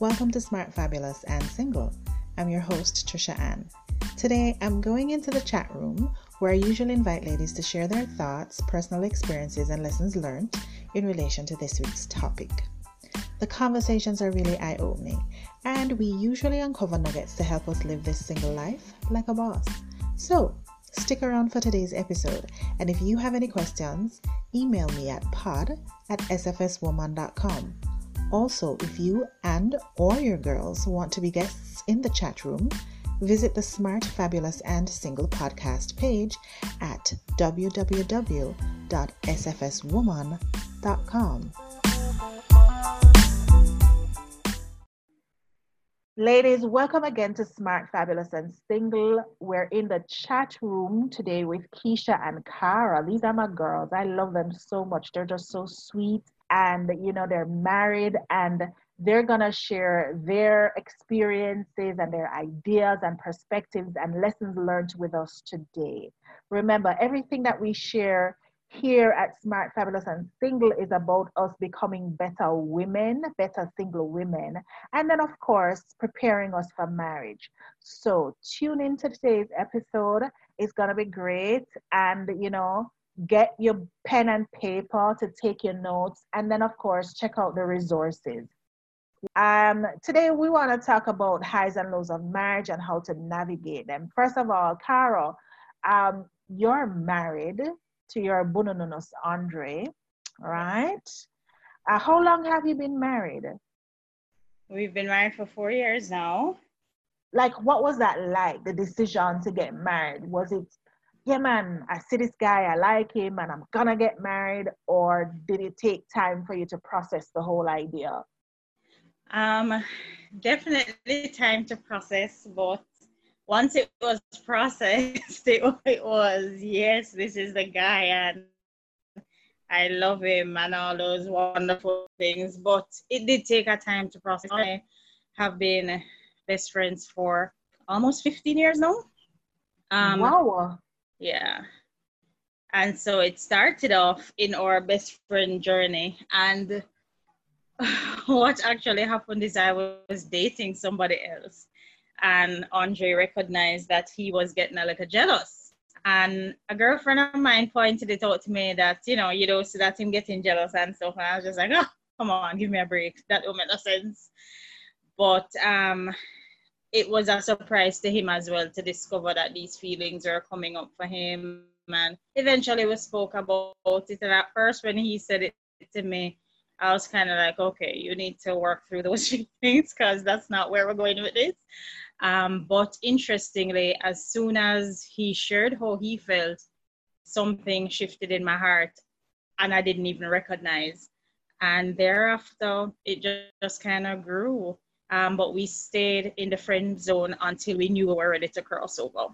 Welcome to Smart, Fabulous, and Single. I'm your host, Tricia-Anne. Today, I'm going into the chat room where I usually invite ladies to share their thoughts, personal experiences, and lessons learned in relation to this week's topic. The conversations are really eye opening, and we usually uncover nuggets to help us live this single life like a boss. So, stick around for today's episode, and if you have any questions, email me at pod at sfswoman.com. Also, if you and or your girls want to be guests in the chat room, visit the Smart, Fabulous, and Single podcast page at www.sfswoman.com. Ladies, welcome again to Smart, Fabulous, and Single. We're in the chat room today with Keisha and Kara. These are my girls. I love them so much. They're just so sweet and you know they're married and they're going to share their experiences and their ideas and perspectives and lessons learned with us today. Remember, everything that we share here at Smart, Fabulous, and Single is about us becoming better women, better single women, and then, of course, preparing us for marriage. So, tune into today's episode. It's going to be great. And, you know, get your pen and paper to take your notes, and then, of course, check out the resources. Um, today, we want to talk about highs and lows of marriage and how to navigate them. First of all, Kara, um, you're married to your Bunununus Andre, right? Uh, how long have you been married? We've been married for four years now. Like, what was that like, the decision to get married? Was it yeah, man, I see this guy, I like him, and I'm gonna get married? Or did it take time for you to process the whole idea? Um, definitely time to process, but once it was processed, it, it was yes, this is the guy, and I love him and all those wonderful things. But it did take a time to process. I have been best friends for almost 15 years now. Um, wow. Yeah. And so it started off in our best friend journey. And what actually happened is I was dating somebody else. And Andre recognized that he was getting a little jealous. And a girlfriend of mine pointed it out to me that, you know, you don't see that him getting jealous and stuff. And I was just like, oh, come on, give me a break. That don't make no sense. But um, it was a surprise to him as well to discover that these feelings were coming up for him. And eventually we spoke about it. And at first, when he said it to me, I was kind of like, okay, you need to work through those feelings because that's not where we're going with this. Um, but interestingly, as soon as he shared how he felt, something shifted in my heart and I didn't even recognize. And thereafter, it just, just kind of grew um, but we stayed in the friend zone until we knew we were ready to cross over.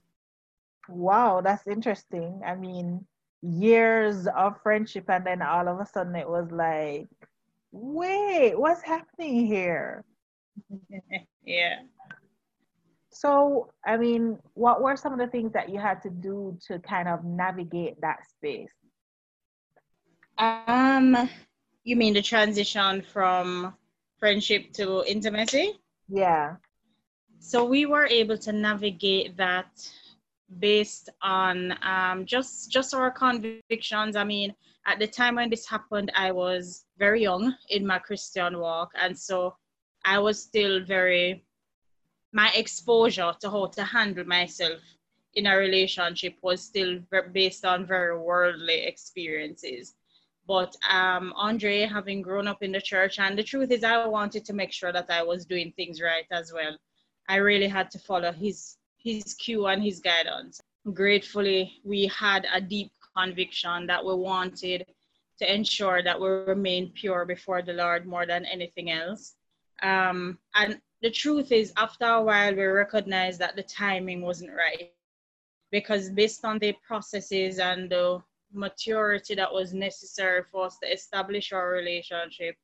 Wow, that's interesting. I mean, years of friendship, and then all of a sudden it was like, wait, what's happening here? yeah. So, I mean, what were some of the things that you had to do to kind of navigate that space? Um, you mean the transition from friendship to intimacy. Yeah. So we were able to navigate that based on um, just just our convictions. I mean, at the time when this happened, I was very young in my Christian walk, and so I was still very my exposure to how to handle myself in a relationship was still based on very worldly experiences. But um, Andre, having grown up in the church, and the truth is, I wanted to make sure that I was doing things right as well. I really had to follow his his cue and his guidance. Gratefully, we had a deep conviction that we wanted to ensure that we remain pure before the Lord more than anything else. Um, and the truth is, after a while, we recognized that the timing wasn't right because based on the processes and the maturity that was necessary for us to establish our relationship,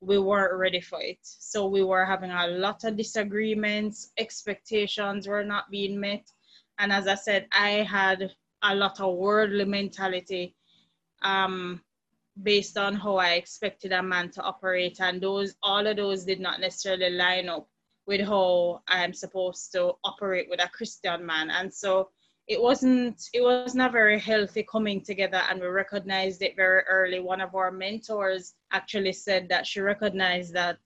we weren't ready for it. So we were having a lot of disagreements, expectations were not being met. And as I said, I had a lot of worldly mentality um, based on how I expected a man to operate. And those all of those did not necessarily line up with how I'm supposed to operate with a Christian man. And so it wasn't it was not very healthy coming together and we recognized it very early. One of our mentors actually said that she recognized that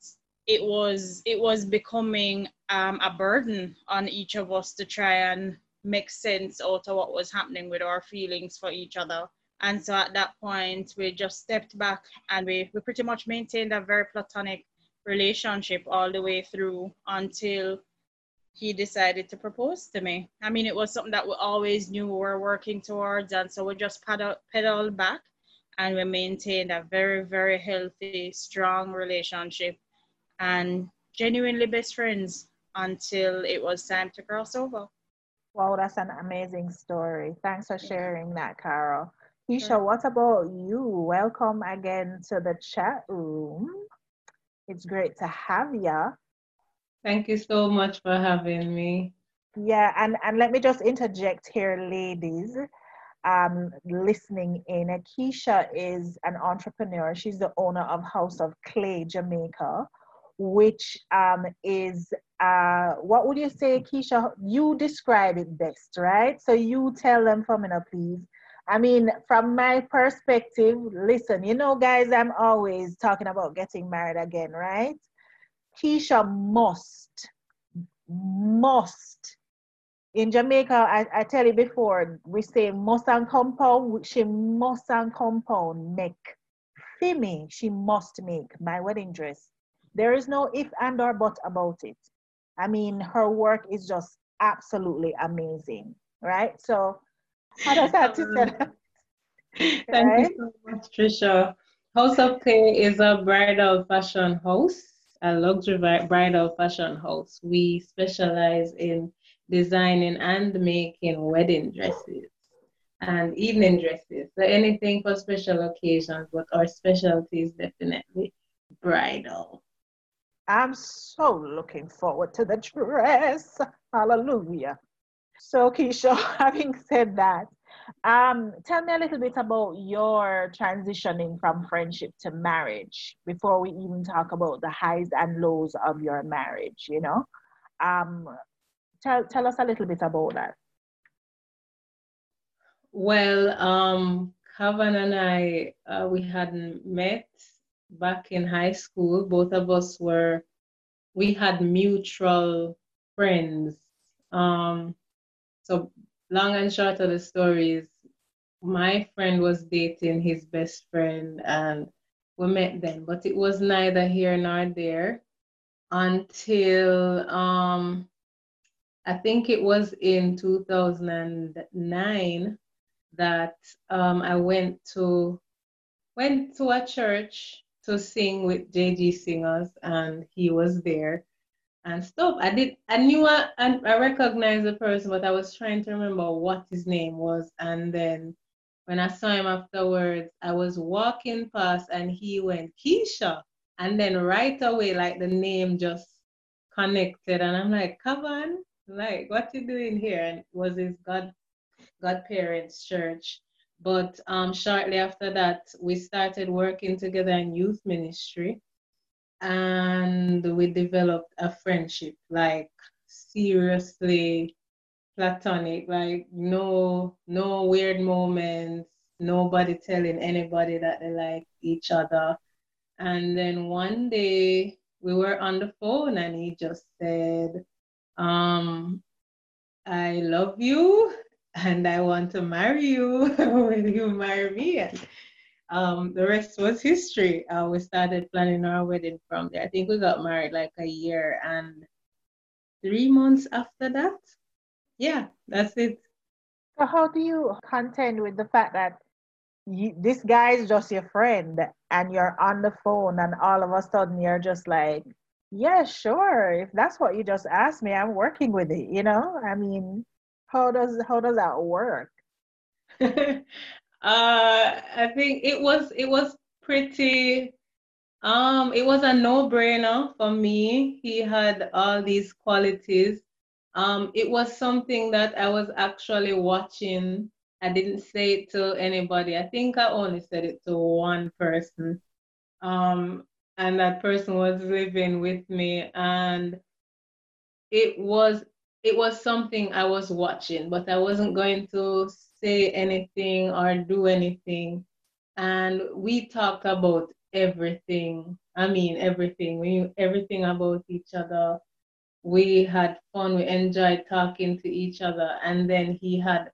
it was it was becoming um, a burden on each of us to try and make sense out of what was happening with our feelings for each other. And so at that point, we just stepped back and we, we pretty much maintained a very platonic relationship all the way through until he decided to propose to me. I mean, it was something that we always knew we were working towards. And so we just pedal, pedaled back and we maintained a very, very healthy, strong relationship and genuinely best friends until it was time to cross over. Wow, that's an amazing story. Thanks for sharing that, Kara. Keisha, what about you? Welcome again to the chat room. It's great to have you. Thank you so much for having me. Yeah, and, and let me just interject here, ladies, um, listening in. Keisha is an entrepreneur. She's the owner of House of Clay Jamaica, which um, is uh, what would you say, Keisha? You describe it best, right? So you tell them for me now, please. I mean, from my perspective, listen, you know, guys, I'm always talking about getting married again, right? Keisha must, must. In Jamaica, I, I tell you before, we say must and compound, she must and compound make. Me, she must make my wedding dress. There is no if and or but about it. I mean, her work is just absolutely amazing, right? So, how does that um, Thank right? you so much, Tricia. House of Clay is a bridal fashion house, a luxury bridal fashion house. We specialize in designing and making wedding dresses and evening dresses. So anything for special occasions, but our specialty is definitely bridal. I'm so looking forward to the dress. Hallelujah. So, Keisha, having said that, um, tell me a little bit about your transitioning from friendship to marriage before we even talk about the highs and lows of your marriage, you know? Um, tell, tell us a little bit about that. Well, um, Kavan and I, uh, we hadn't met back in high school, both of us were, we had mutual friends. Um, so, long and short of the story is, my friend was dating his best friend, and we met then, but it was neither here nor there until um, I think it was in 2009 that um, I went to went to a church to sing with JG Singers, and he was there and stuff. I did. I knew I, I recognized the person, but I was trying to remember what his name was. And then when I saw him afterwards, I was walking past, and he went Keisha, and then right away, like the name just connected, and I'm like, come on, like what you doing here? And it was his God godparents' church. But um, shortly after that, we started working together in youth ministry and we developed a friendship, like seriously platonic, like no no weird moments, nobody telling anybody that they like each other. And then one day we were on the phone and he just said, um, I love you and I want to marry you. Will you marry me? And um, the rest was history. Uh, we started planning our wedding from there. I think we got married like a year and three months after that. Yeah, that's it. So, how do you contend with the fact that you, this guy is just your friend and you're on the phone and all of a sudden you're just like, yeah, sure. If that's what you just asked me, I'm working with it, you know? I mean, how does how does that work? uh, I think it was it was pretty um it was a no-brainer for me. He had all these qualities. Um it was something that I was actually watching I didn't say it to anybody. I think I only said it to one person. Um, and that person was living with me and it was it was something I was watching, but I wasn't going to say anything or do anything. And we talked about everything. I mean, everything. We knew everything about each other. We had fun. We enjoyed talking to each other. And then he had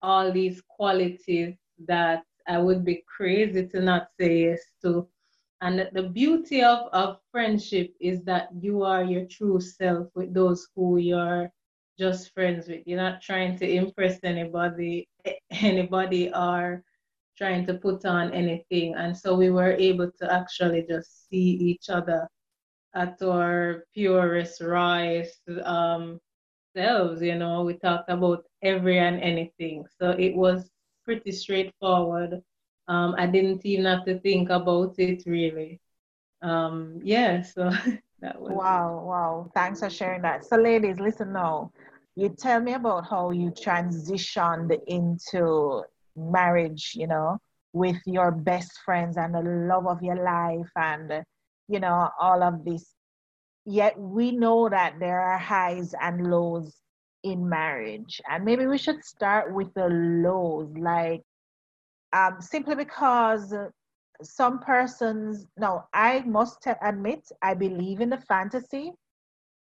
all these qualities that I would be crazy to not say yes to. And the beauty of, of friendship is that you are your true self with those who you're just friends with. You're not trying to impress anybody, anybody or trying to put on anything. And so we were able to actually just see each other at our purest, rawest um, selves. You know, we talked about every and anything. So it was pretty straightforward. Um, I didn't even have to think about it really. Um, yeah, so that was. Wow, wow. Thanks for sharing that. So, ladies, listen now. You tell me about how you transitioned into marriage, you know, with your best friends and the love of your life and, you know, all of this. Yet we know that there are highs and lows in marriage. And maybe we should start with the lows, like um, simply because some persons, no, I must admit, I believe in the fantasy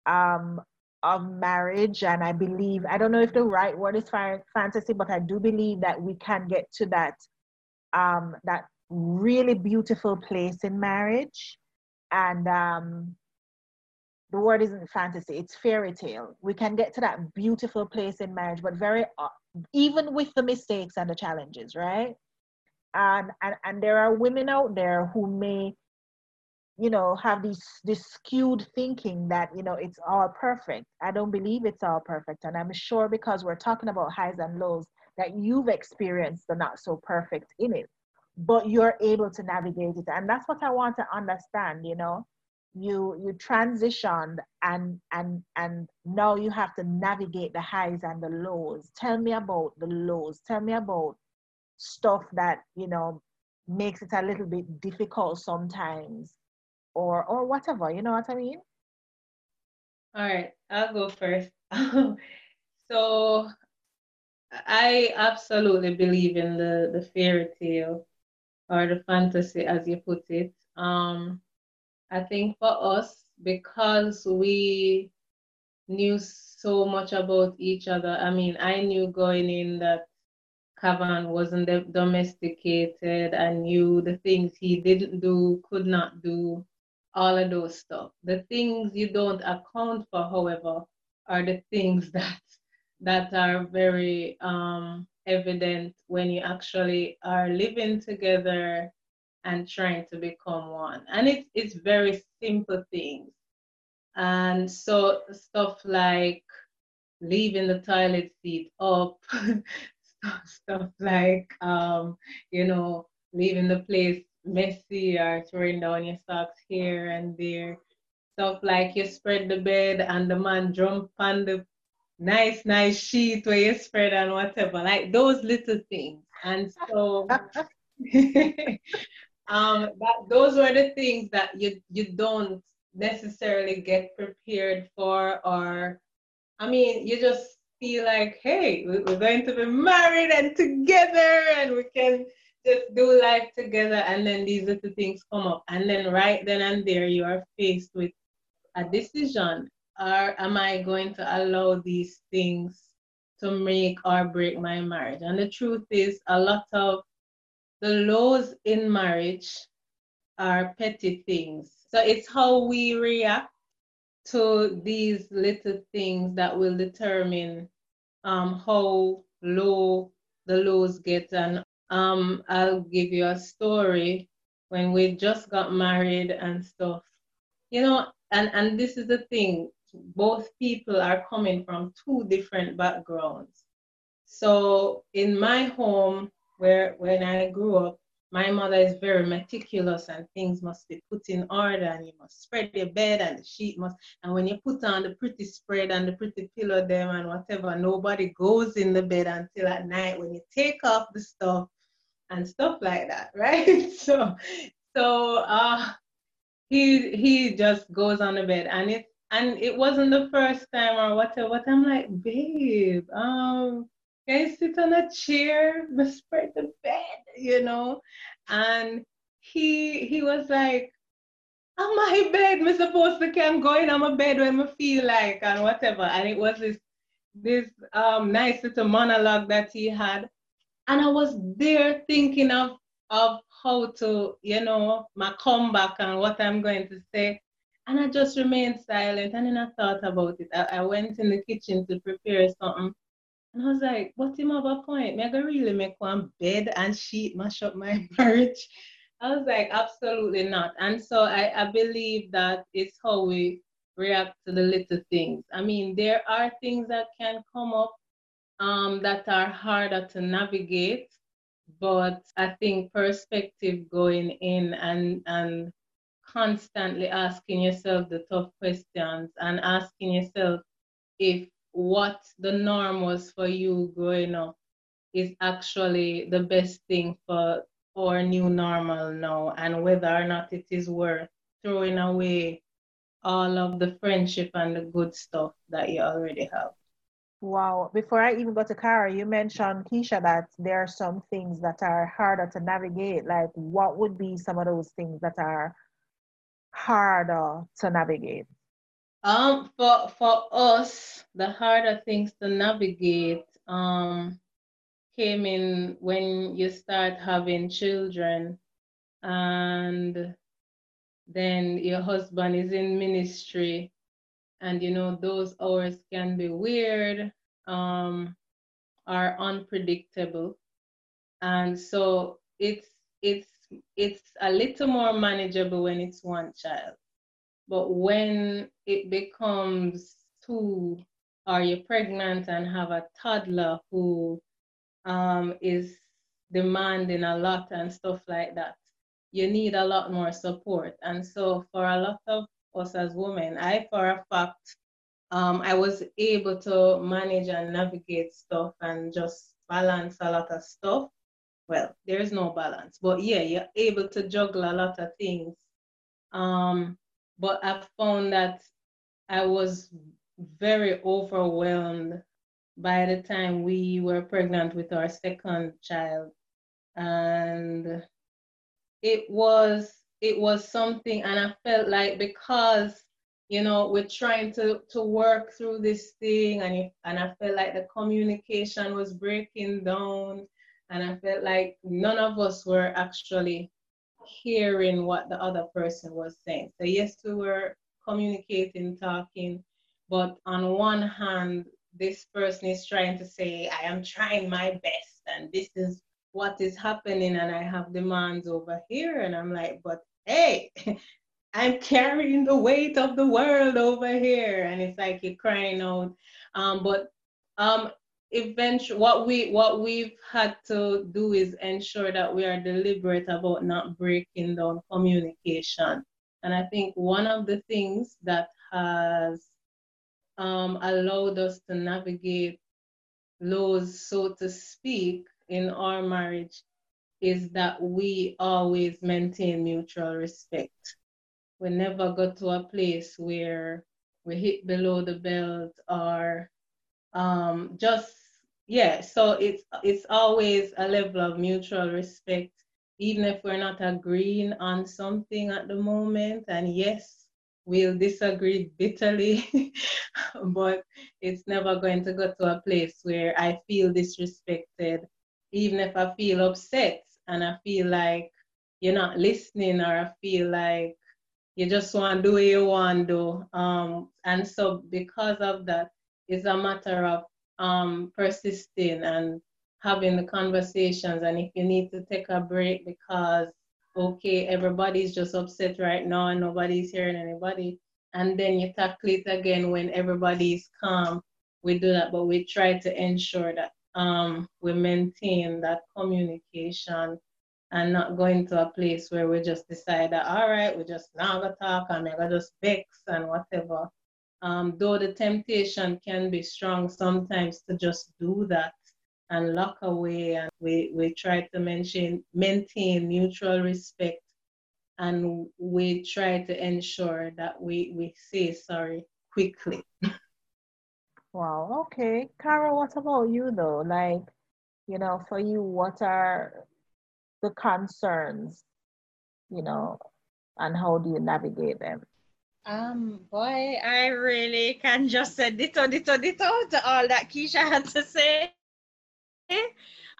um, of marriage. And I believe, I don't know if the right word is fantasy, but I do believe that we can get to that, um, that really beautiful place in marriage. And um, the word isn't fantasy, it's fairy tale. We can get to that beautiful place in marriage, but very, uh, even with the mistakes and the challenges, right? and, and and there are women out there who may you know have this this skewed thinking that you know it's all perfect. I don't believe it's all perfect. And i'm sure because we're talking about highs and lows that you've experienced the not so perfect in it but you're able to navigate it. And that's what i want to understand you know. You you transitioned and and and now you have to navigate the highs and the lows. Tell me about the lows. Tell me about stuff that you know makes it a little bit difficult sometimes or or whatever you know what i mean? All right i'll go first. So i absolutely believe in the the fairy tale or the fantasy as you put it. Um i think for us because we knew so much about each other i mean i knew going in that Cavan wasn't domesticated. And knew the things he didn't do, could not do, all of those stuff. The things you don't account for, however, are the things that that are very um, evident when you actually are living together and trying to become one. And it's it's very simple things. And so stuff like leaving the toilet seat up, stuff like um, you know leaving the place messy or throwing down your socks here and there. Stuff like you spread the bed and the man jump on the nice nice sheet where you spread and whatever. Like those little things. And so um that those were the things that you you don't necessarily get prepared for or i mean you just feel like, hey, we're going to be married and together and we can just do life together. And then these little things come up. And then right then and there, you are faced with a decision. Or am I going to allow these things to make or break my marriage? And the truth is, a lot of the laws in marriage are petty things. So it's how we react to these little things that will determine um, how low the lows get. And um, I'll give you a story when we just got married and stuff. You know, and, and this is the thing, both people are coming from two different backgrounds. So in my home, where when I grew up, my mother is very meticulous and things must be put in order and you must spread your bed and the sheet must and when you put on the pretty spread and the pretty pillow them and whatever nobody goes in the bed until at night when you take off the stuff and stuff like that right so so uh he he just goes on the bed and it and it wasn't the first time or whatever but i'm like babe um can you sit on a chair, spread the bed, you know? And he he was like, on my bed, me supposed to can go in on my bed when I feel like and whatever. And it was this this um nice little monologue that he had. And I was there thinking of of how to, you know, my comeback and what I'm going to say. And I just remained silent and then I thought about it. I, I went in the kitchen to prepare something and I was like, what him have a point? Me I really make one bed and sheet mash up my marriage. I was like, absolutely not. And so I, I believe that it's how we react to the little things. I mean, there are things that can come up um, that are harder to navigate, but I think perspective going in and and constantly asking yourself the tough questions and asking yourself if what the norm was for you growing up is actually the best thing for our new normal now and whether or not it is worth throwing away all of the friendship and the good stuff that you already have. Wow. Before I even go to Kara, you mentioned, Keisha, that there are some things that are harder to navigate. Like, what would be some of those things that are harder to navigate? Um, for for us, the harder things to navigate um came in when you start having children, and then your husband is in ministry, and you know those hours can be weird, um, are unpredictable, and so it's it's it's a little more manageable when it's one child but when it becomes two, or you're pregnant and have a toddler who um, is demanding a lot and stuff like that, you need a lot more support. And so, for a lot of us as women, I, for a fact, um, I was able to manage and navigate stuff and just balance a lot of stuff. Well, there is no balance, but yeah, you're able to juggle a lot of things. Um, but I found that I was very overwhelmed by the time we were pregnant with our second child. And it was it was something and I felt like because you know we're trying to to work through this thing and it, and I felt like the communication was breaking down and I felt like none of us were actually hearing what the other person was saying. So, yes, we were communicating, talking, but on one hand, this person is trying to say, I am trying my best, and this is what is happening, and I have demands over here. And I'm like, but hey, I'm carrying the weight of the world over here. And it's like you're crying out. Um, but um, eventually what we what we've had to do is ensure that we are deliberate about not breaking down communication and i think one of the things that has um, allowed us to navigate lows so to speak in our marriage is that we always maintain mutual respect. We never go to a place where we hit below the belt or um, just yeah so it's it's always a level of mutual respect even if we're not agreeing on something at the moment. And yes we'll disagree bitterly but it's never going to go to a place where i feel disrespected even if i feel upset and i feel like you're not listening or i feel like you just want to do what you want to do um, and so because of that it's a matter of um, persisting and having the conversations. And if you need to take a break because, okay, everybody's just upset right now and nobody's hearing anybody, and then you tackle it again when everybody's calm, we do that. But we try to ensure that um, we maintain that communication and not going to a place where we just decide that all right, we just now gonna talk and we're just vex and whatever. Um, though the temptation can be strong sometimes to just do that and lock away and we, we try to maintain maintain mutual respect and we try to ensure that we, we say sorry quickly. Wow, okay. Kara, what about you though? Like, you know, for you, what are the concerns, you know, and how do you navigate them? Um, boy, I really can just say ditto, ditto, ditto to all that Keisha had to say.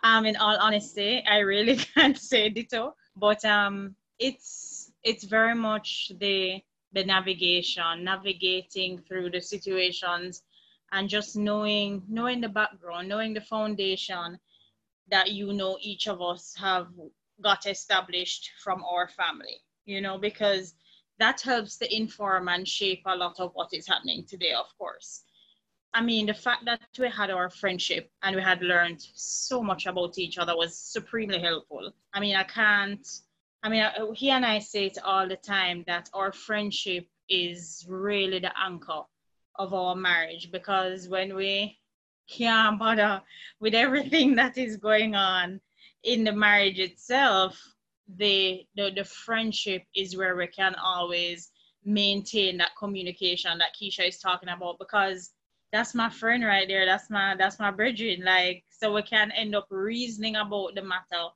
Um, in all honesty, I really can't say ditto, but um, it's it's very much the the navigation, navigating through the situations, and just knowing knowing the background, knowing the foundation, that you know each of us have got established from our family, you know, because that helps to inform and shape a lot of what is happening today, of course. I mean, the fact that we had our friendship and we had learned so much about each other was supremely helpful. I mean, I can't, I mean, he and I say it all the time that our friendship is really the anchor of our marriage because when we can't bother with everything that is going on in the marriage itself, the, the the friendship is where we can always maintain that communication that Keisha is talking about because that's my friend right there. That's my that's my brethren. Like so we can end up reasoning about the matter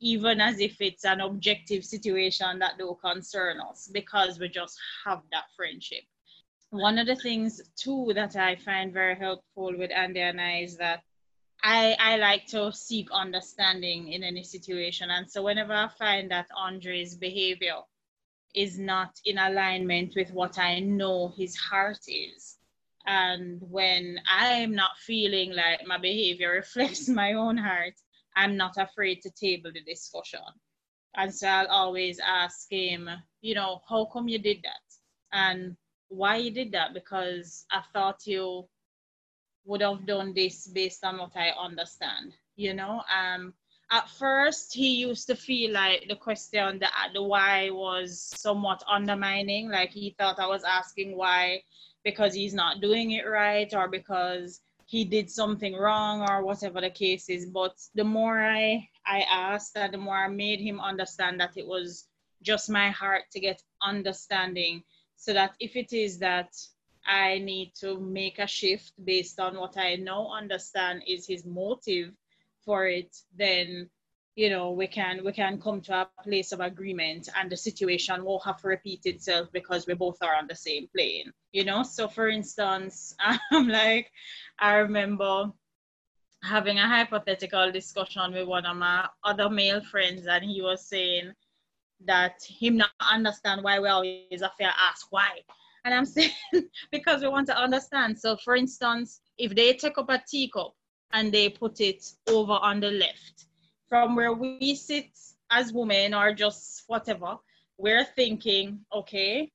even as if it's an objective situation that don't concern us because we just have that friendship one of the things too that I find very helpful with Andy and I is that I, I like to seek understanding in any situation. And so whenever I find that Andre's behavior is not in alignment with what I know his heart is, and when I'm not feeling like my behavior reflects my own heart, I'm not afraid to table the discussion. And so I'll always ask him, you know, how come you did that? And why you did that because I thought you would have done this based on what I understand. You know, um, at first he used to feel like the question, the the why was somewhat undermining. Like he thought I was asking why because he's not doing it right or because he did something wrong or whatever the case is. But the more I I asked, the more I made him understand that it was just my heart to get understanding so that if it is that I need to make a shift based on what I now understand is his motive for it, then you know we can we can come to a place of agreement and the situation won't have to repeat itself because we both are on the same plane you know? So for instance i'm like i remember having a hypothetical discussion with one of my other male friends and he was saying that him not understand why we always have to ask why. And I'm saying because we want to understand. So for instance, if they take up a teacup and they put it over on the left, from where we sit as women or just whatever, we're thinking, okay,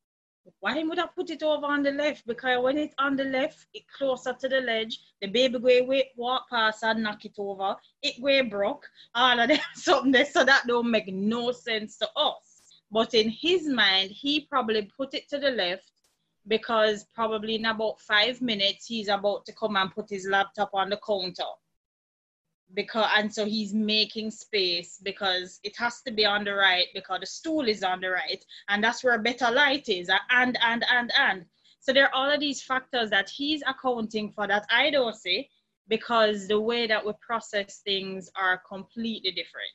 why would I put it over on the left? Because when it's on the left, it closer to the ledge. The baby go walk past and knock it over. It go broke. All of them something there. So that don't make no sense to us. But in his mind, he probably put it to the left because probably in about five minutes he's about to come and put his laptop on the counter because and so he's making space because it has to be on the right because the stool is on the right and that's where better light is and and and and. So there are all of these factors that he's accounting for that i don't see because the way that we process things are completely different.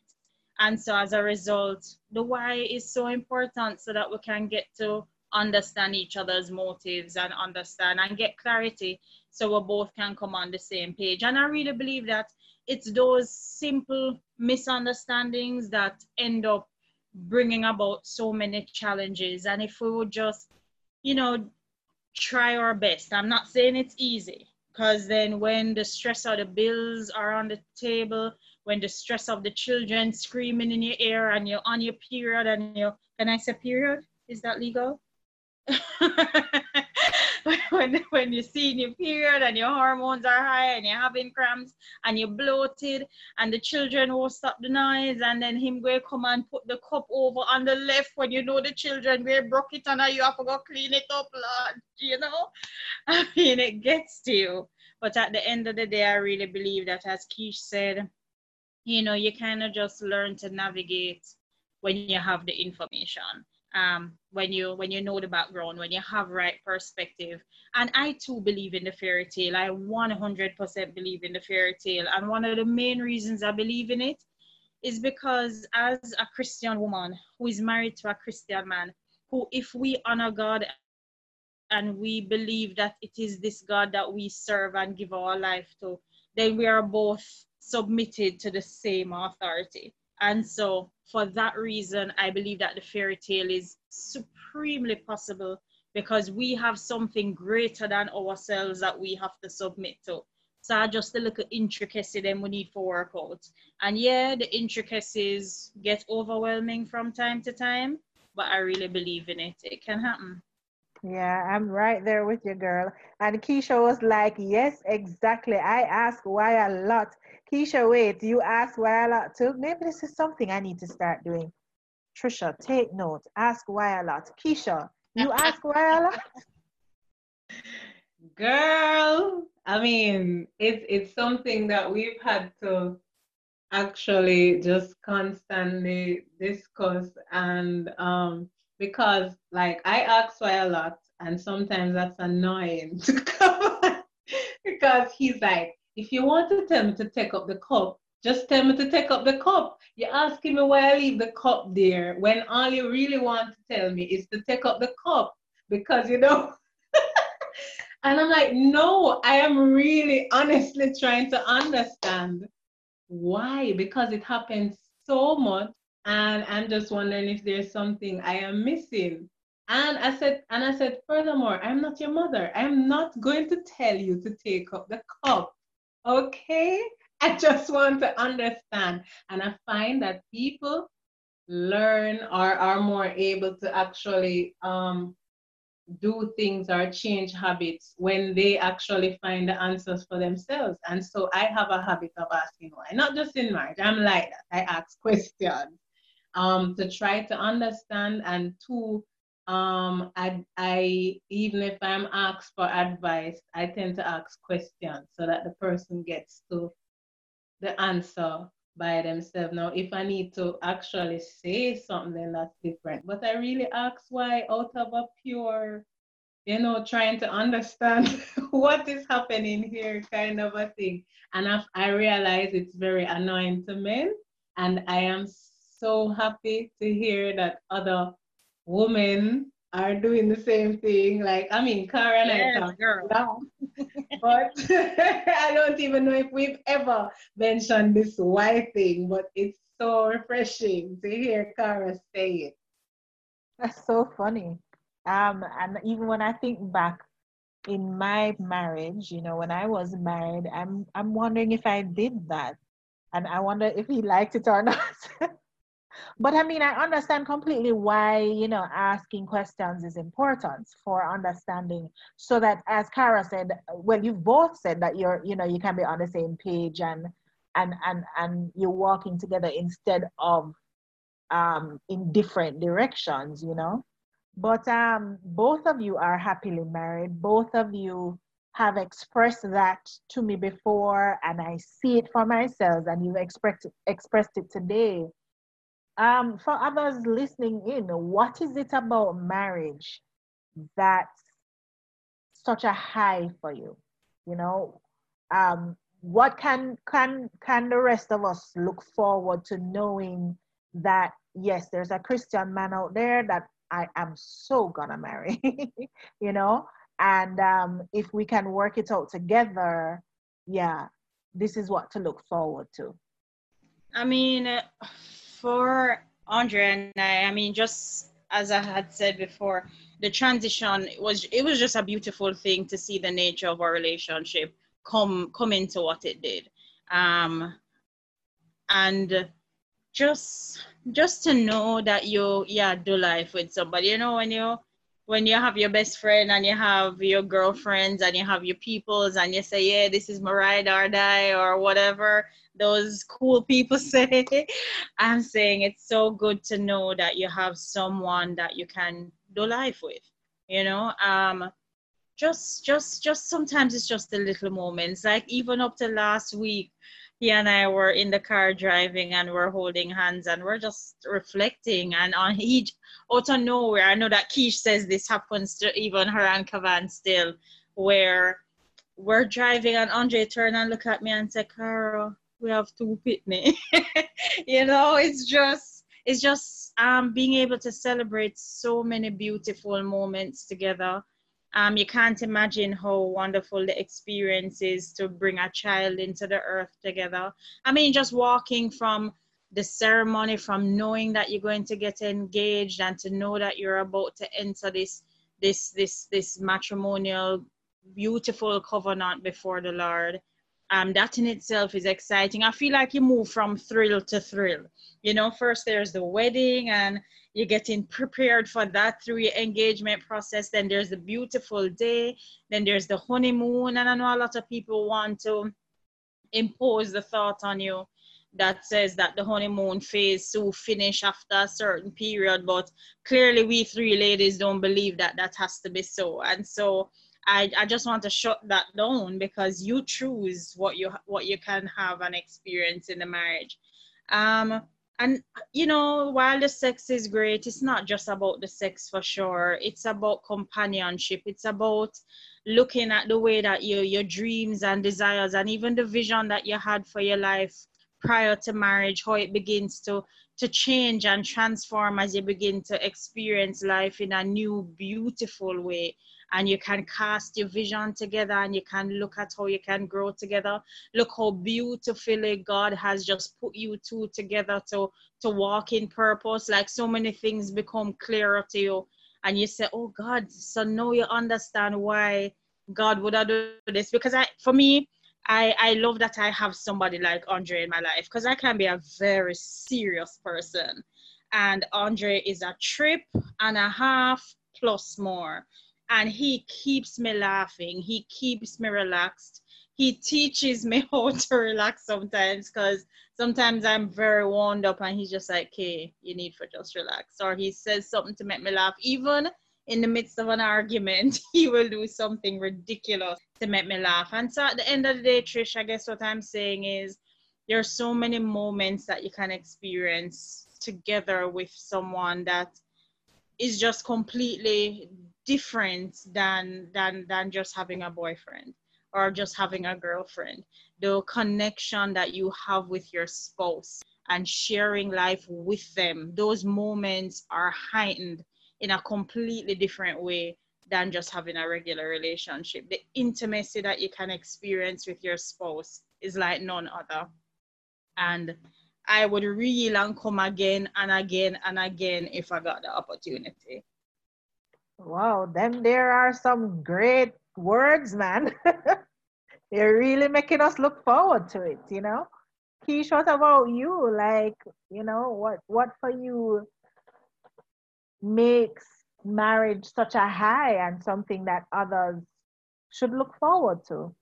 And so as a result the why is so important so that we can get to understand each other's motives and understand and get clarity so we both can come on the same page and i really believe that it's those simple misunderstandings that end up bringing about so many challenges. And if we would just, you know, try our best, I'm not saying it's easy, because then when the stress of the bills are on the table, when the stress of the children screaming in your ear and you're on your period and you're, can I say period? Is that legal? when when you're see your period and your hormones are high and you're having cramps and you're bloated and the children won't stop the noise and then him go come and put the cup over on the left when you know the children will broke it and you have to go clean it up, Lord. You know? I mean it gets to you. But at the end of the day, I really believe that as Keish said, you know, you kind of just learn to navigate when you have the information um, when you when you know the background, when you have right perspective. And I too believe in the fairy tale. I 100% believe in the fairy tale. And one of the main reasons I believe in it is because as a Christian woman who is married to a Christian man, who if we honor God and we believe that it is this God that we serve and give our life to, then we are both submitted to the same authority. And so, for that reason, I believe that the fairy tale is supremely possible because we have something greater than ourselves that we have to submit to. So just a little intricacy then we need for work out. And yeah, the intricacies get overwhelming from time to time, but I really believe in it. It can happen. Yeah, I'm right there with you, girl. And Keisha was like, Yes, exactly. I ask why a lot. Keisha, wait, you ask why a lot too? Maybe this is something I need to start doing. Tricia, take note. Ask why a lot. Keisha, you ask why a lot? Girl, I mean, it's it's something that we've had to actually just constantly discuss and um because like I ask why a lot and sometimes that's annoying to come because he's like if you want to tell me to take up the cup, just tell me to take up the cup. You're asking me why I leave the cup there when all you really want to tell me is to take up the cup because you know. and I'm like, no, I am really honestly trying to understand why because it happens so much and I'm just wondering if there's something I am missing. And I said, and I said, furthermore, I'm not your mother. I'm not going to tell you to take up the cup. Okay? I just want to understand. And I find that people learn or are more able to actually um, do things or change habits when they actually find the answers for themselves. And so I have a habit of asking why, not just in marriage. I'm like that. I ask questions um, to try to understand and to um, I, I even if I'm asked for advice, I tend to ask questions so that the person gets to the answer by themselves. Now, if I need to actually say something, that's different. But I really ask why out of a pure, you know, trying to understand what is happening here, kind of a thing. And I, I realize it's very annoying to men, and I am so happy to hear that other women are doing the same thing. Like, I mean, Kara and yes, I talk girl. now, but I don't even know if we've ever mentioned this why thing, but it's so refreshing to hear Kara say it. That's so funny. Um, and even when I think back in my marriage, you know, when I was married, I'm I'm wondering if I did that. And I wonder if he liked it or not. But I mean, I understand completely why, you know, asking questions is important for understanding so that as Kara said, well, you've both said that you're, you know, you can be on the same page and and and and you're walking together instead of um in different directions, you know. But um both of you are happily married. Both of you have expressed that to me before and I see it for myself and you've expressed expressed it today um, for others listening in, what is it about marriage that's such a high for you? You know, um, what can can can the rest of us look forward to knowing that yes, there's a Christian man out there that I am so gonna marry, you know, and um, if we can work it out together, yeah, this is what to look forward to. I mean, for Andre and I, I mean, just as I had said before, the transition was it was just a beautiful thing to see the nature of our relationship come come into what it did. Um, and just just to know that you yeah do life with somebody, you know, when you when you have your best friend and you have your girlfriends and you have your peoples and you say, yeah, this is or die or whatever those cool people say. I'm saying it's so good to know that you have someone that you can do life with, you know. Um, just just just sometimes it's just the little moments. Like even up to last week, he and I were in the car driving and we're holding hands and we're just reflecting. And on each out of nowhere, I know that Keish says this happens to even her and Kavan still, where we're driving and Andre turn and look at me and say, Carol, we have two pitney. you know, it's just it's just um being able to celebrate so many beautiful moments together um, you can't imagine how wonderful the experience is to bring a child into the earth together. I mean, just walking from the ceremony, from knowing that you're going to get engaged and to know that you're about to enter this this this this matrimonial beautiful covenant before the Lord. Um, that in itself is exciting. I feel like you move from thrill to thrill. You know, first there's the wedding and you're getting prepared for that through your engagement process. Then there's the beautiful day. Then there's the honeymoon. And I know a lot of people want to impose the thought on you that says that the honeymoon phase will finish after a certain period. But clearly, we three ladies don't believe that that has to be so. And so, I, I just want to shut that down because you choose what you what you can have and experience in the marriage. Um, and you know while the sex is great it's not just about the sex for sure it's about companionship it's about looking at the way that your your dreams and desires and even the vision that you had for your life prior to marriage how it begins to to change and transform as you begin to experience life in a new beautiful way. And you can cast your vision together and you can look at how you can grow together. Look how beautifully god has just put you two together to to walk in purpose. Like so many things become clearer to you. And you say oh god so now you understand why god would have done this. Because i for me I, I love that I have somebody like Andre in my life because I can be a very serious person. And Andre is a trip and a half plus more and he keeps me laughing. He keeps me relaxed. He teaches me how to relax sometimes because sometimes I'm very wound up and he's just like, okay, you need to just relax. Or he says something to make me laugh. Even in the midst of an argument, he will do something ridiculous to make me laugh. And so at the end of the day, Trish, I guess what I'm saying is there are so many moments that you can experience together with someone that is just completely different than than than just having a boyfriend or just having a girlfriend the connection that you have with your spouse and sharing life with them those moments are heightened in a completely different way than just having a regular relationship the intimacy that you can experience with your spouse is like none other and I would reel and come again and again and again if I got the opportunity. Wow, then there are some great words, man. They're really making us look forward to it, you know. Keish, what about you? Like, you know, what what for you makes marriage such a high and something that others should look forward to?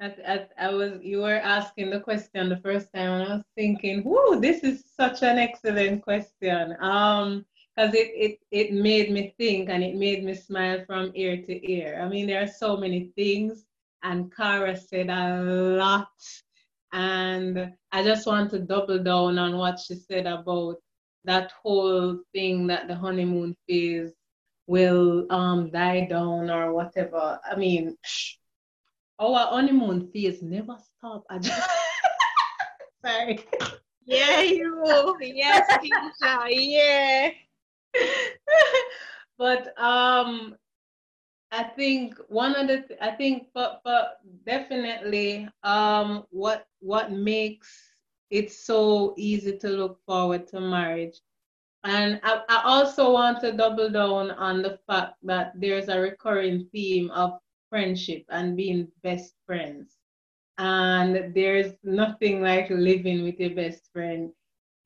At, at, I was you were asking the question the first time and I was thinking, whoo, this is such an excellent question. Um, because it, it it made me think and it made me smile from ear to ear. I mean, there are so many things, and Kara said a lot, and I just want to double down on what she said about that whole thing that the honeymoon phase will um die down or whatever. I mean, our honeymoon phase never stop. Just sorry. Yeah, you. Yes, Keisha. Yeah. but um, I think one of the th- I think but but definitely um what what makes it so easy to look forward to marriage. And I, I also want to double down on the fact that there's a recurring theme of friendship and being best friends. And there's nothing like living with your best friend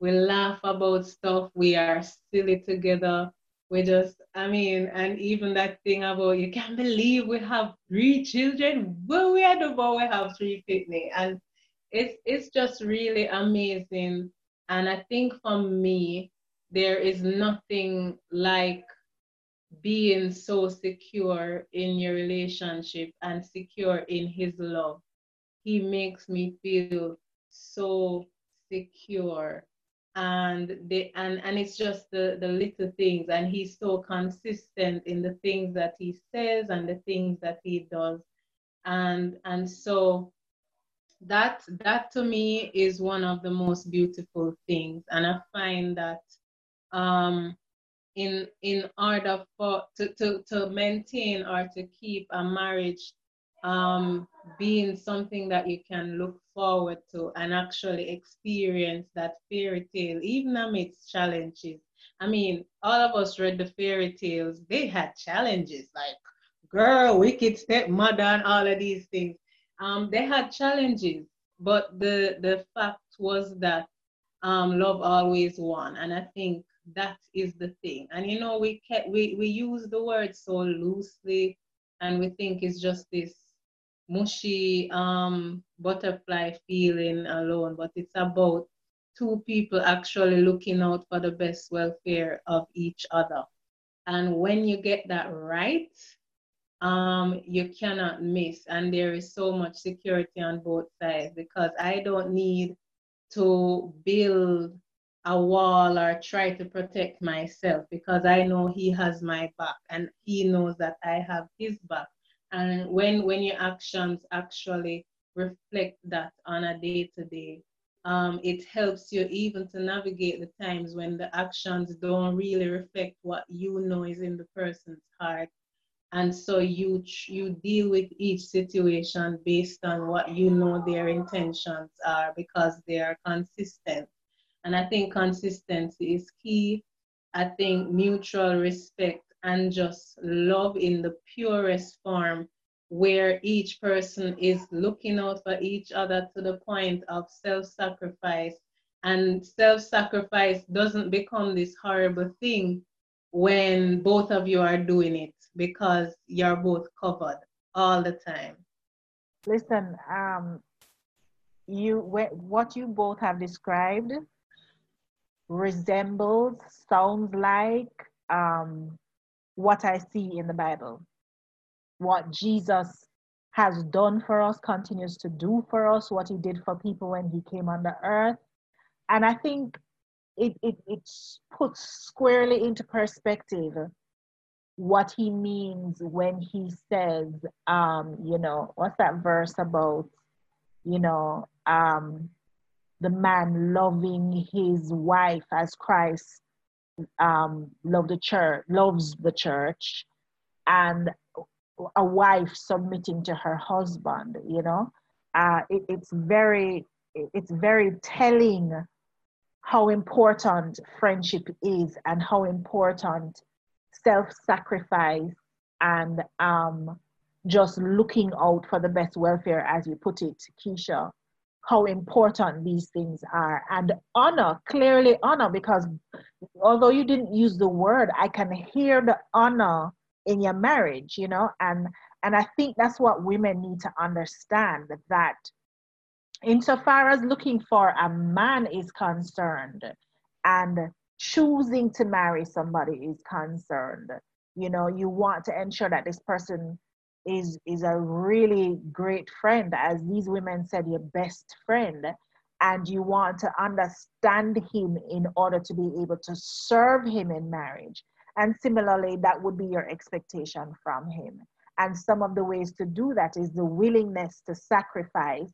we laugh about stuff. We are silly together. we just, I mean, and even that thing about you can't believe we have three children. Well, we had about we have three Pitney. And it's it's just really amazing. And I think for me, there is nothing like being so secure in your relationship and secure in his love. He makes me feel so secure and they and and it's just the the little things and he's so consistent in the things that he says and the things that he does and and so that that to me is one of the most beautiful things and i find that um in in order for to to, to maintain or to keep a marriage um being something that you can look forward to and actually experience that fairy tale, even amidst challenges. I mean, all of us read the fairy tales, they had challenges like girl, wicked stepmother, and all of these things. Um, they had challenges, but the the fact was that um, love always won, and I think that is the thing. And you know, we kept, we we use the word so loosely, and we think it's just this mushy um, butterfly feeling alone, but it's about two people actually looking out for the best welfare of each other. And when you get that right, um, you cannot miss. And there is so much security on both sides because I don't need to build a wall or try to protect myself because I know he has my back and he knows that I have his back and when when your actions actually reflect that on a day to day um, it helps you even to navigate the times when the actions don't really reflect what you know is in the person's heart and so you you deal with each situation based on what you know their intentions are because they are consistent. And i think consistency is key. I think mutual respect and just love in the purest form where each person is looking out for each other to the point of self-sacrifice. And self-sacrifice doesn't become this horrible thing when both of you are doing it because you're both covered all the time listen um you what you both have described resembles sounds like um what I see in the Bible. What Jesus has done for us, continues to do for us, what he did for people when he came on the earth. And I think it, it, it puts squarely into perspective what he means when he says, um, you know, what's that verse about, you know, um, the man loving his wife as Christ um, love the church, loves the church, and a wife submitting to her husband. You know, uh, it, it's very it's very telling how important friendship is and how important self-sacrifice and um, just looking out for the best welfare, as you put it, Keisha, how important these things are. And honor clearly honor because although you didn't use the word i can hear the honor in your marriage you know? And and i think that's what women need to understand that insofar as looking for a man is concerned and choosing to marry somebody is concerned. You know you want to ensure that this person is is a really great friend as these women said your best friend. And you want to understand him in order to be able to serve him in marriage. And similarly that would be your expectation from him. And some of the ways to do that is the willingness to sacrifice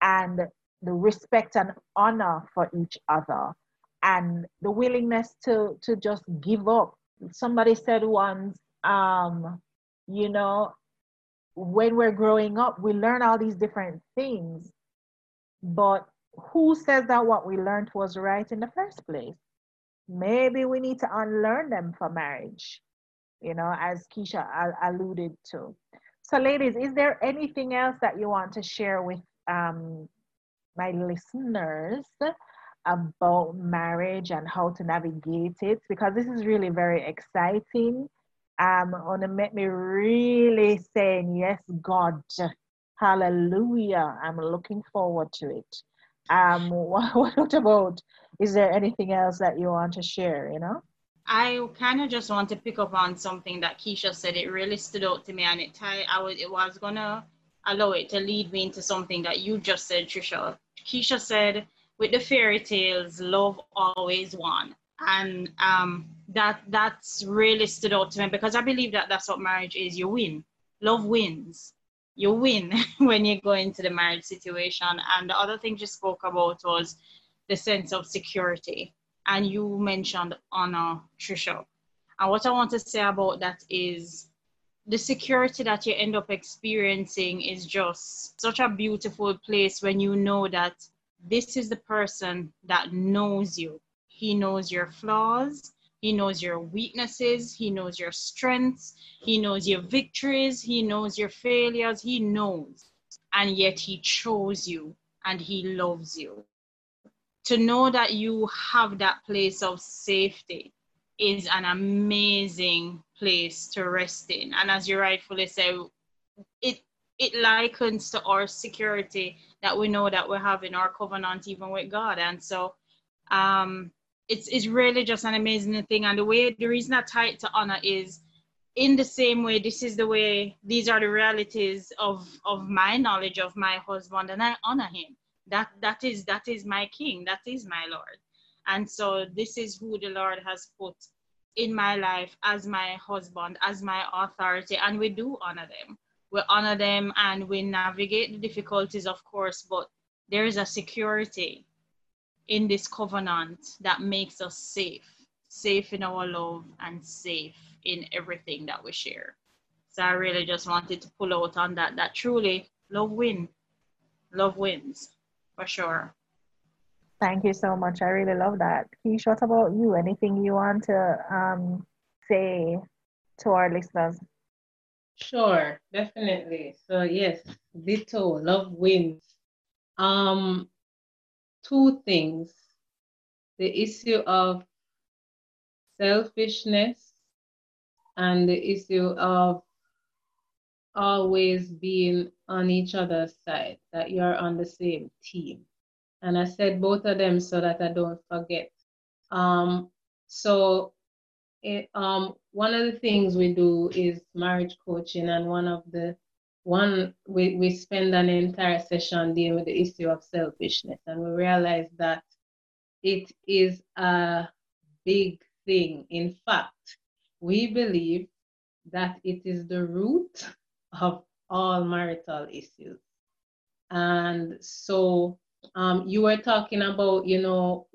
and the respect and honor for each other and the willingness to to just give up somebody said once um you know when we're growing up, we learn all these different things, but who says that what we learned was right in the first place? Maybe we need to unlearn them for marriage, you know, as Keisha alluded to. So, ladies, is there anything else that you want to share with um, my listeners about marriage and how to navigate it because this is really very exciting. Um, and it made me really saying, Yes, God, hallelujah. I'm looking forward to it. Um, what, what about, is there anything else that you want to share, you know? I kind of just want to pick up on something that Keisha said. It really stood out to me, and it I was it was gonna allow it to lead me into something that you just said, Tricia. Keisha said, with the fairy tales, love always won, and um, that that's really stood out to me because I believe that that's what marriage is. You win, love wins. You win when you go into the marriage situation. And the other thing you spoke about was the sense of security and you mentioned honor, Tricia. And what I want to say about that is the security that you end up experiencing is just such a beautiful place when you know that this is the person that knows you. He knows your flaws, he knows your weaknesses, he knows your strengths, he knows your victories, he knows your failures, he knows. And yet he chose you and he loves you to know that you have that place of safety is an amazing place to rest in. And as you rightfully say, it likens to our security that we know that we have in our covenant even with God. And so um it's it's really just an amazing thing. And the way the reason I tie it to honor is in the same way, this is the way these are the realities of of my knowledge of my husband, and I honor him. That that is that is my king. That is my lord. And so this is who the lord has put in my life as my husband as my authority. And we do honor them we honor them and we navigate the difficulties of course but there is a security in this covenant that makes us safe safe in our love and safe in everything that we share so i really just wanted to pull out on that that truly love wins love wins for sure. Thank you so much. I really love that. Keisha, what about you? Anything you want to um, say to our listeners? Sure, definitely. So yes, ditto, love wins. Um, two things. The issue of selfishness and the issue of always being on each other's side, that you're on the same team. And I said both of them so that I don't forget. Um, so it, um, one of the things we do is marriage coaching, and one of the one we, we spend an entire session dealing with the issue of selfishness, and we realize that it is a big thing. In fact, we believe that it is the root of all marital issues. And so um, you were talking about, you know,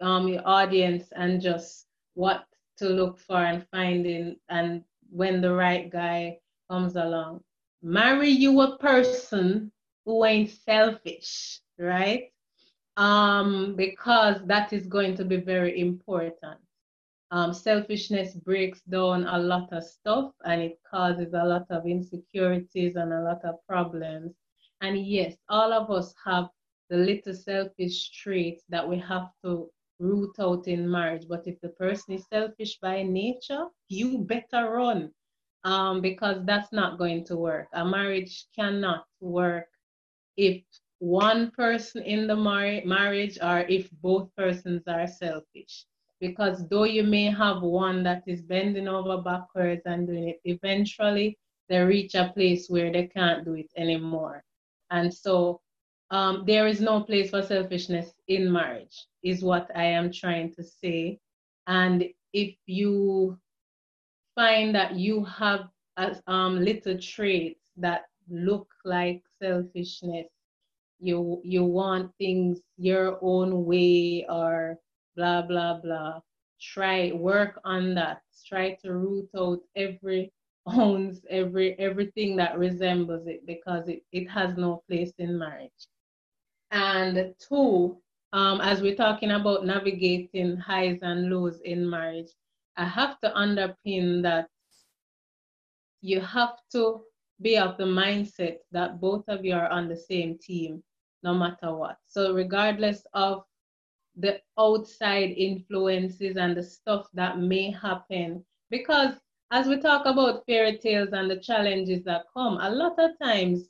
um, your audience and just what to look for and finding and when the right guy comes along. Marry you a person who ain't selfish, right? Um, because that is going to be very important. Um, selfishness breaks down a lot of stuff and it causes a lot of insecurities and a lot of problems. And yes, all of us have the little selfish traits that we have to root out in marriage. But if the person is selfish by nature, you better run um, because that's not going to work. A marriage cannot work if one person in the mar- marriage or if both persons are selfish because though you may have one that is bending over backwards and doing it, eventually they reach a place where they can't do it anymore. And so um, there is no place for selfishness in marriage, is what I am trying to say. And if you find that you have a, um, little traits that look like selfishness, you you want things your own way or blah, blah, blah. Try, work on that. Try to root out every owns every everything that resembles it because it, it has no place in marriage. And two, um, as we're talking about navigating highs and lows in marriage, I have to underpin that you have to be of the mindset that both of you are on the same team no matter what. So regardless of the outside influences and the stuff that may happen. Because as we talk about fairy tales and the challenges that come, a lot of times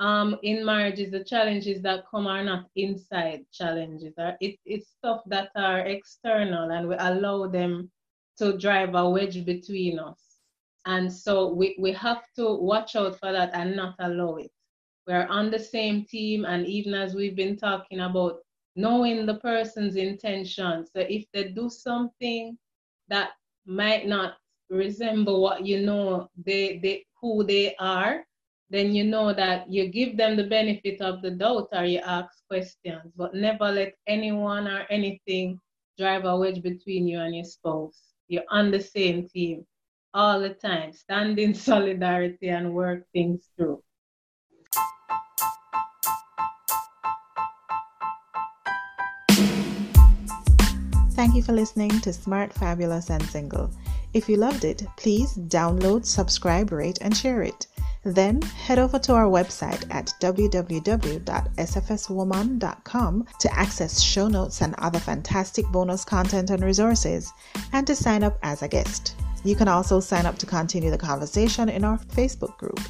um, in marriages, the challenges that come are not inside challenges. It, it's stuff that are external and we allow them to drive a wedge between us. And so we, we have to watch out for that and not allow it. We're on the same team, and even as we've been talking about knowing the person's intentions. So if they do something that might not resemble what you know they, they who they are, then you know that you give them the benefit of the doubt or you ask questions, but never let anyone or anything drive a wedge between you and your spouse. You're on the same team all the time. Stand in solidarity and work things through. Thank you for listening to Smart, Fabulous, and Single. If you loved it, please download, subscribe, rate, and share it. Then head over to our website at www.sfswoman.com to access show notes and other fantastic bonus content and resources, and to sign up as a guest. You can also sign up to continue the conversation in our Facebook group.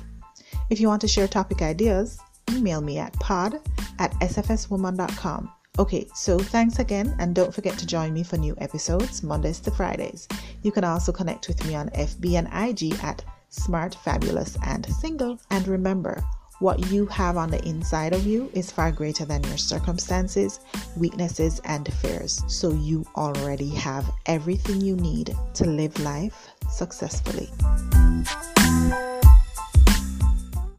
If you want to share topic ideas, email me at pod at sfswoman.com. Okay, so thanks again, and don't forget to join me for new episodes Mondays to Fridays. You can also connect with me on FB and IG at Smart, Fabulous, and Single. And remember, what you have on the inside of you is far greater than your circumstances, weaknesses, and fears. So you already have everything you need to live life successfully.